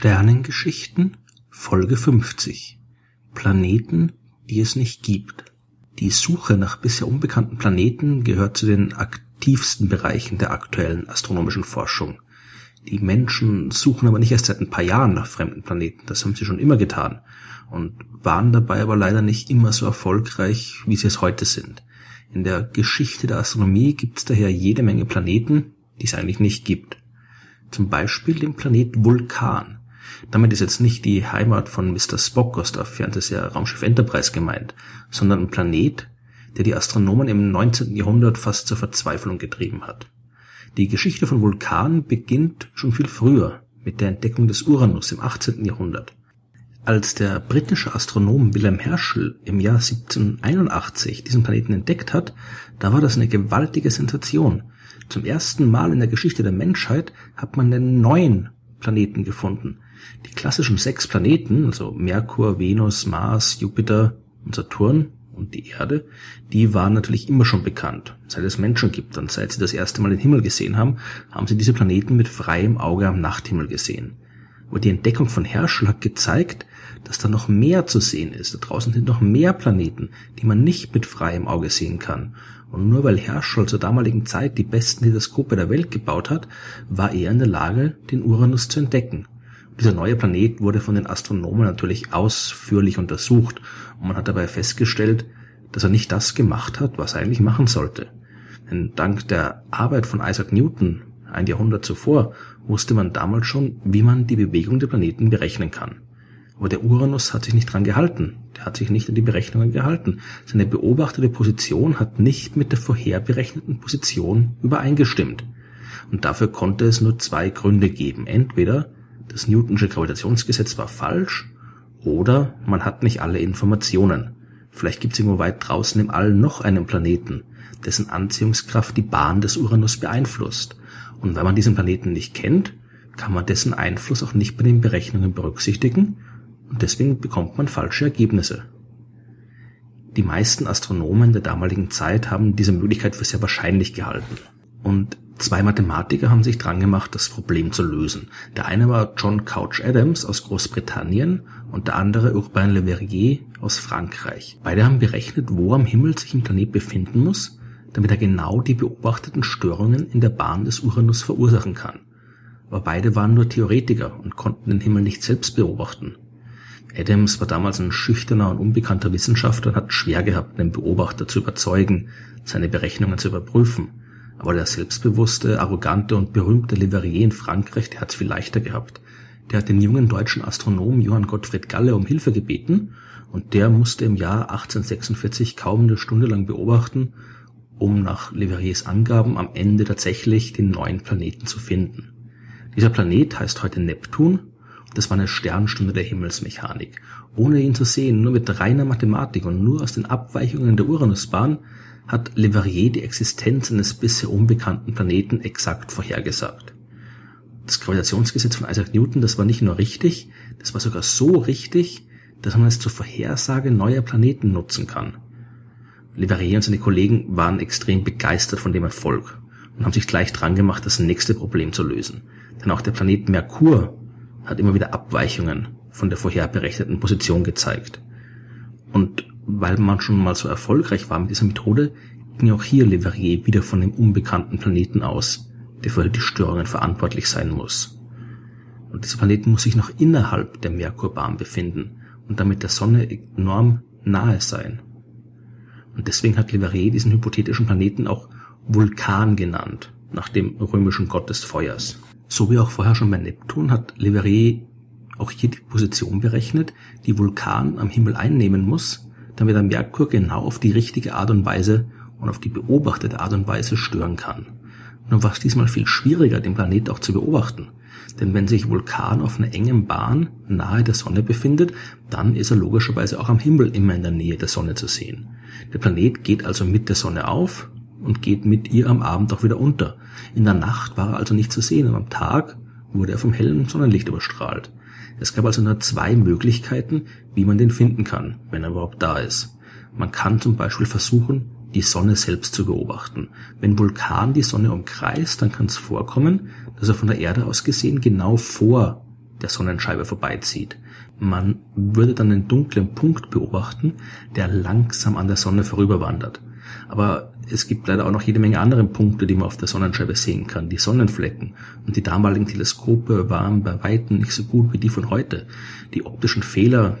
Sternengeschichten Folge 50 Planeten, die es nicht gibt. Die Suche nach bisher unbekannten Planeten gehört zu den aktivsten Bereichen der aktuellen astronomischen Forschung. Die Menschen suchen aber nicht erst seit ein paar Jahren nach fremden Planeten, das haben sie schon immer getan und waren dabei aber leider nicht immer so erfolgreich, wie sie es heute sind. In der Geschichte der Astronomie gibt es daher jede Menge Planeten, die es eigentlich nicht gibt. Zum Beispiel den Planet Vulkan. Damit ist jetzt nicht die Heimat von Mr. Spock aus der Fernsehserie Raumschiff Enterprise gemeint, sondern ein Planet, der die Astronomen im 19. Jahrhundert fast zur Verzweiflung getrieben hat. Die Geschichte von Vulkan beginnt schon viel früher mit der Entdeckung des Uranus im 18. Jahrhundert. Als der britische Astronom Wilhelm Herschel im Jahr 1781 diesen Planeten entdeckt hat, da war das eine gewaltige Sensation. Zum ersten Mal in der Geschichte der Menschheit hat man einen neuen Planeten gefunden. Die klassischen sechs Planeten, also Merkur, Venus, Mars, Jupiter und Saturn und die Erde, die waren natürlich immer schon bekannt. Seit es Menschen gibt und seit sie das erste Mal den Himmel gesehen haben, haben sie diese Planeten mit freiem Auge am Nachthimmel gesehen. Aber die Entdeckung von Herschel hat gezeigt, dass da noch mehr zu sehen ist. Da draußen sind noch mehr Planeten, die man nicht mit freiem Auge sehen kann. Und nur weil Herschel zur damaligen Zeit die besten Teleskope der Welt gebaut hat, war er in der Lage, den Uranus zu entdecken. Dieser neue Planet wurde von den Astronomen natürlich ausführlich untersucht und man hat dabei festgestellt, dass er nicht das gemacht hat, was er eigentlich machen sollte. Denn dank der Arbeit von Isaac Newton ein Jahrhundert zuvor wusste man damals schon, wie man die Bewegung der Planeten berechnen kann. Aber der Uranus hat sich nicht dran gehalten. Der hat sich nicht an die Berechnungen gehalten. Seine beobachtete Position hat nicht mit der vorherberechneten Position übereingestimmt. Und dafür konnte es nur zwei Gründe geben. Entweder das Newtonsche Gravitationsgesetz war falsch oder man hat nicht alle Informationen. Vielleicht gibt es irgendwo weit draußen im All noch einen Planeten, dessen Anziehungskraft die Bahn des Uranus beeinflusst. Und wenn man diesen Planeten nicht kennt, kann man dessen Einfluss auch nicht bei den Berechnungen berücksichtigen und deswegen bekommt man falsche Ergebnisse. Die meisten Astronomen der damaligen Zeit haben diese Möglichkeit für sehr wahrscheinlich gehalten. Und Zwei Mathematiker haben sich dran gemacht, das Problem zu lösen. Der eine war John Couch Adams aus Großbritannien und der andere Urbain Le Verrier aus Frankreich. Beide haben berechnet, wo am Himmel sich ein Planet befinden muss, damit er genau die beobachteten Störungen in der Bahn des Uranus verursachen kann. Aber beide waren nur Theoretiker und konnten den Himmel nicht selbst beobachten. Adams war damals ein schüchterner und unbekannter Wissenschaftler und hat schwer gehabt, den Beobachter zu überzeugen, seine Berechnungen zu überprüfen. Aber der selbstbewusste, arrogante und berühmte Leverrier in Frankreich, der hat's viel leichter gehabt. Der hat den jungen deutschen Astronomen Johann Gottfried Galle um Hilfe gebeten und der musste im Jahr 1846 kaum eine Stunde lang beobachten, um nach Leverriers Angaben am Ende tatsächlich den neuen Planeten zu finden. Dieser Planet heißt heute Neptun. Das war eine Sternstunde der Himmelsmechanik. Ohne ihn zu sehen, nur mit reiner Mathematik und nur aus den Abweichungen der Uranusbahn hat Leverrier die Existenz eines bisher unbekannten Planeten exakt vorhergesagt. Das Gravitationsgesetz von Isaac Newton, das war nicht nur richtig, das war sogar so richtig, dass man es zur Vorhersage neuer Planeten nutzen kann. Leverrier und seine Kollegen waren extrem begeistert von dem Erfolg und haben sich gleich dran gemacht, das nächste Problem zu lösen. Denn auch der Planet Merkur hat immer wieder Abweichungen von der vorherberechneten Position gezeigt. Und weil man schon mal so erfolgreich war mit dieser Methode, ging auch hier Leverrier wieder von dem unbekannten Planeten aus, der für die Störungen verantwortlich sein muss. Und dieser Planet muss sich noch innerhalb der Merkurbahn befinden und damit der Sonne enorm nahe sein. Und deswegen hat Leverrier diesen hypothetischen Planeten auch Vulkan genannt, nach dem römischen Gott des Feuers. So wie auch vorher schon bei Neptun hat Leverrier auch hier die Position berechnet, die Vulkan am Himmel einnehmen muss, damit er Merkur genau auf die richtige Art und Weise und auf die beobachtete Art und Weise stören kann. Nur war es diesmal viel schwieriger, den Planet auch zu beobachten. Denn wenn sich Vulkan auf einer engen Bahn nahe der Sonne befindet, dann ist er logischerweise auch am Himmel immer in der Nähe der Sonne zu sehen. Der Planet geht also mit der Sonne auf und geht mit ihr am Abend auch wieder unter. In der Nacht war er also nicht zu sehen und am Tag wurde er vom hellen Sonnenlicht überstrahlt. Es gab also nur zwei Möglichkeiten, wie man den finden kann, wenn er überhaupt da ist. Man kann zum Beispiel versuchen, die Sonne selbst zu beobachten. Wenn Vulkan die Sonne umkreist, dann kann es vorkommen, dass er von der Erde aus gesehen genau vor der Sonnenscheibe vorbeizieht. Man würde dann einen dunklen Punkt beobachten, der langsam an der Sonne vorüberwandert. Aber es gibt leider auch noch jede Menge andere Punkte, die man auf der Sonnenscheibe sehen kann, die Sonnenflecken. Und die damaligen Teleskope waren bei weitem nicht so gut wie die von heute. Die optischen Fehler,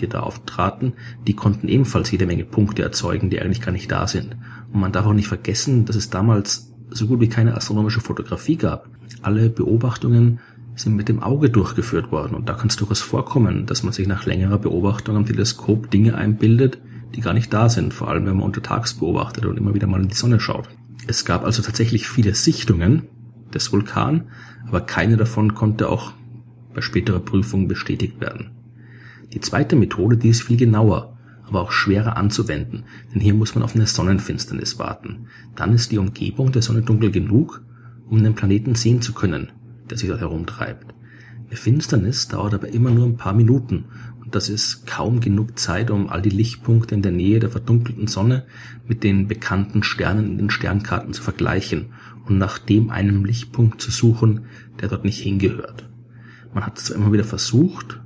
die da auftraten, die konnten ebenfalls jede Menge Punkte erzeugen, die eigentlich gar nicht da sind. Und man darf auch nicht vergessen, dass es damals so gut wie keine astronomische Fotografie gab. Alle Beobachtungen sind mit dem Auge durchgeführt worden. Und da kann es durchaus vorkommen, dass man sich nach längerer Beobachtung am Teleskop Dinge einbildet, die gar nicht da sind, vor allem wenn man untertags beobachtet und immer wieder mal in die Sonne schaut. Es gab also tatsächlich viele Sichtungen des Vulkan, aber keine davon konnte auch bei späterer Prüfung bestätigt werden. Die zweite Methode, die ist viel genauer, aber auch schwerer anzuwenden, denn hier muss man auf eine Sonnenfinsternis warten. Dann ist die Umgebung der Sonne dunkel genug, um den Planeten sehen zu können, der sich dort herumtreibt. Eine Finsternis dauert aber immer nur ein paar Minuten das ist kaum genug Zeit, um all die Lichtpunkte in der Nähe der verdunkelten Sonne mit den bekannten Sternen in den Sternkarten zu vergleichen und nach dem einen Lichtpunkt zu suchen, der dort nicht hingehört. Man hat es zwar immer wieder versucht,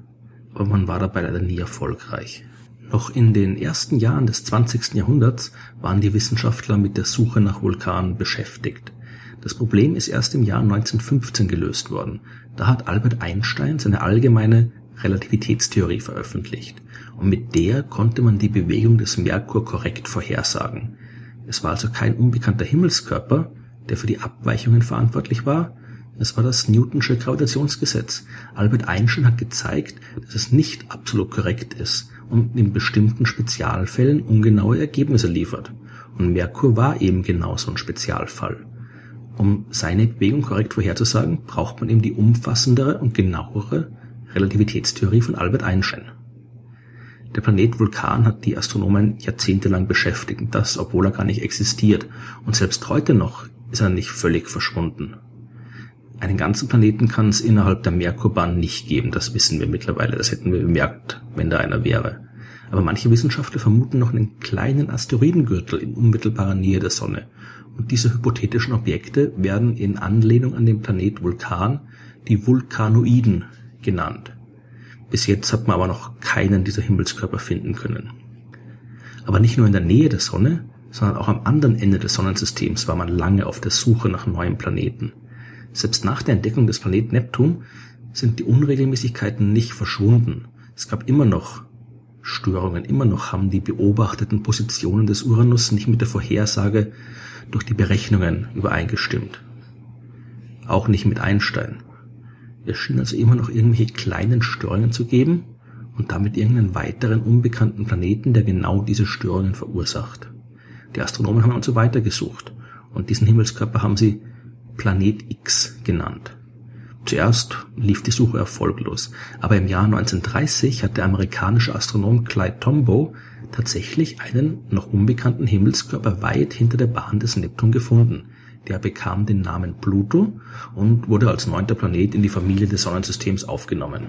aber man war dabei leider nie erfolgreich. Noch in den ersten Jahren des 20. Jahrhunderts waren die Wissenschaftler mit der Suche nach Vulkanen beschäftigt. Das Problem ist erst im Jahr 1915 gelöst worden. Da hat Albert Einstein seine allgemeine Relativitätstheorie veröffentlicht. Und mit der konnte man die Bewegung des Merkur korrekt vorhersagen. Es war also kein unbekannter Himmelskörper, der für die Abweichungen verantwortlich war. Es war das Newtonsche Gravitationsgesetz. Albert Einstein hat gezeigt, dass es nicht absolut korrekt ist und in bestimmten Spezialfällen ungenaue Ergebnisse liefert. Und Merkur war eben genau so ein Spezialfall. Um seine Bewegung korrekt vorherzusagen, braucht man eben die umfassendere und genauere Relativitätstheorie von Albert Einstein. Der Planet Vulkan hat die Astronomen jahrzehntelang beschäftigt, das obwohl er gar nicht existiert. Und selbst heute noch ist er nicht völlig verschwunden. Einen ganzen Planeten kann es innerhalb der Merkurbahn nicht geben, das wissen wir mittlerweile, das hätten wir bemerkt, wenn da einer wäre. Aber manche Wissenschaftler vermuten noch einen kleinen Asteroidengürtel in unmittelbarer Nähe der Sonne und diese hypothetischen Objekte werden in Anlehnung an den Planet Vulkan die Vulkanoiden genannt. Bis jetzt hat man aber noch keinen dieser Himmelskörper finden können. Aber nicht nur in der Nähe der Sonne, sondern auch am anderen Ende des Sonnensystems war man lange auf der Suche nach neuen Planeten. Selbst nach der Entdeckung des Planeten Neptun sind die Unregelmäßigkeiten nicht verschwunden. Es gab immer noch Störungen, immer noch haben die beobachteten Positionen des Uranus nicht mit der Vorhersage durch die Berechnungen übereingestimmt. Auch nicht mit Einstein. Es schien also immer noch irgendwelche kleinen Störungen zu geben und damit irgendeinen weiteren unbekannten Planeten, der genau diese Störungen verursacht. Die Astronomen haben also weitergesucht und diesen Himmelskörper haben sie Planet X genannt. Zuerst lief die Suche erfolglos, aber im Jahr 1930 hat der amerikanische Astronom Clyde Tombaugh tatsächlich einen noch unbekannten Himmelskörper weit hinter der Bahn des Neptun gefunden. Der bekam den Namen Pluto und wurde als neunter Planet in die Familie des Sonnensystems aufgenommen.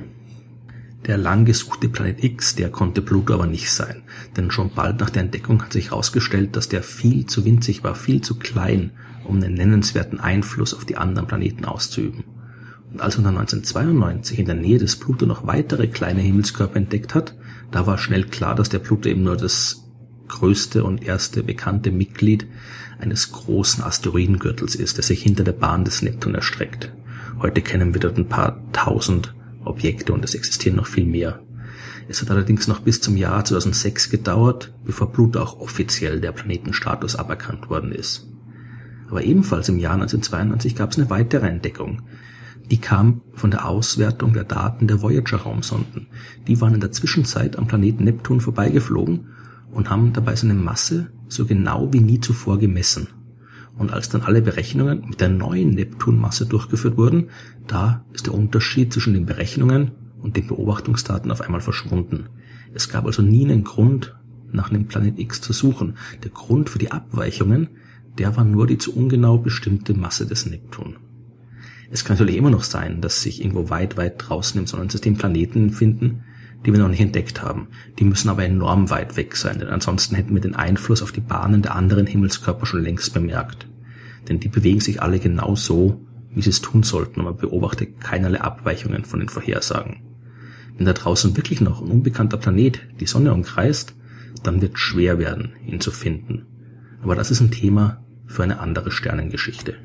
Der lang gesuchte Planet X, der konnte Pluto aber nicht sein, denn schon bald nach der Entdeckung hat sich herausgestellt, dass der viel zu winzig war, viel zu klein, um einen nennenswerten Einfluss auf die anderen Planeten auszuüben. Und als man dann 1992 in der Nähe des Pluto noch weitere kleine Himmelskörper entdeckt hat, da war schnell klar, dass der Pluto eben nur das größte und erste bekannte Mitglied eines großen Asteroidengürtels ist, der sich hinter der Bahn des Neptun erstreckt. Heute kennen wir dort ein paar tausend Objekte und es existieren noch viel mehr. Es hat allerdings noch bis zum Jahr 2006 gedauert, bevor Pluto auch offiziell der Planetenstatus aberkannt worden ist. Aber ebenfalls im Jahr 1992 gab es eine weitere Entdeckung. Die kam von der Auswertung der Daten der Voyager-Raumsonden. Die waren in der Zwischenzeit am Planeten Neptun vorbeigeflogen und haben dabei seine Masse so genau wie nie zuvor gemessen. Und als dann alle Berechnungen mit der neuen Neptunmasse durchgeführt wurden, da ist der Unterschied zwischen den Berechnungen und den Beobachtungsdaten auf einmal verschwunden. Es gab also nie einen Grund, nach einem Planet X zu suchen. Der Grund für die Abweichungen, der war nur die zu ungenau bestimmte Masse des Neptun. Es kann natürlich immer noch sein, dass sich irgendwo weit, weit draußen im Sonnensystem Planeten finden, die wir noch nicht entdeckt haben. Die müssen aber enorm weit weg sein, denn ansonsten hätten wir den Einfluss auf die Bahnen der anderen Himmelskörper schon längst bemerkt. Denn die bewegen sich alle genau so, wie sie es tun sollten, und man beobachtet keinerlei Abweichungen von den Vorhersagen. Wenn da draußen wirklich noch ein unbekannter Planet die Sonne umkreist, dann wird schwer werden, ihn zu finden. Aber das ist ein Thema für eine andere Sternengeschichte.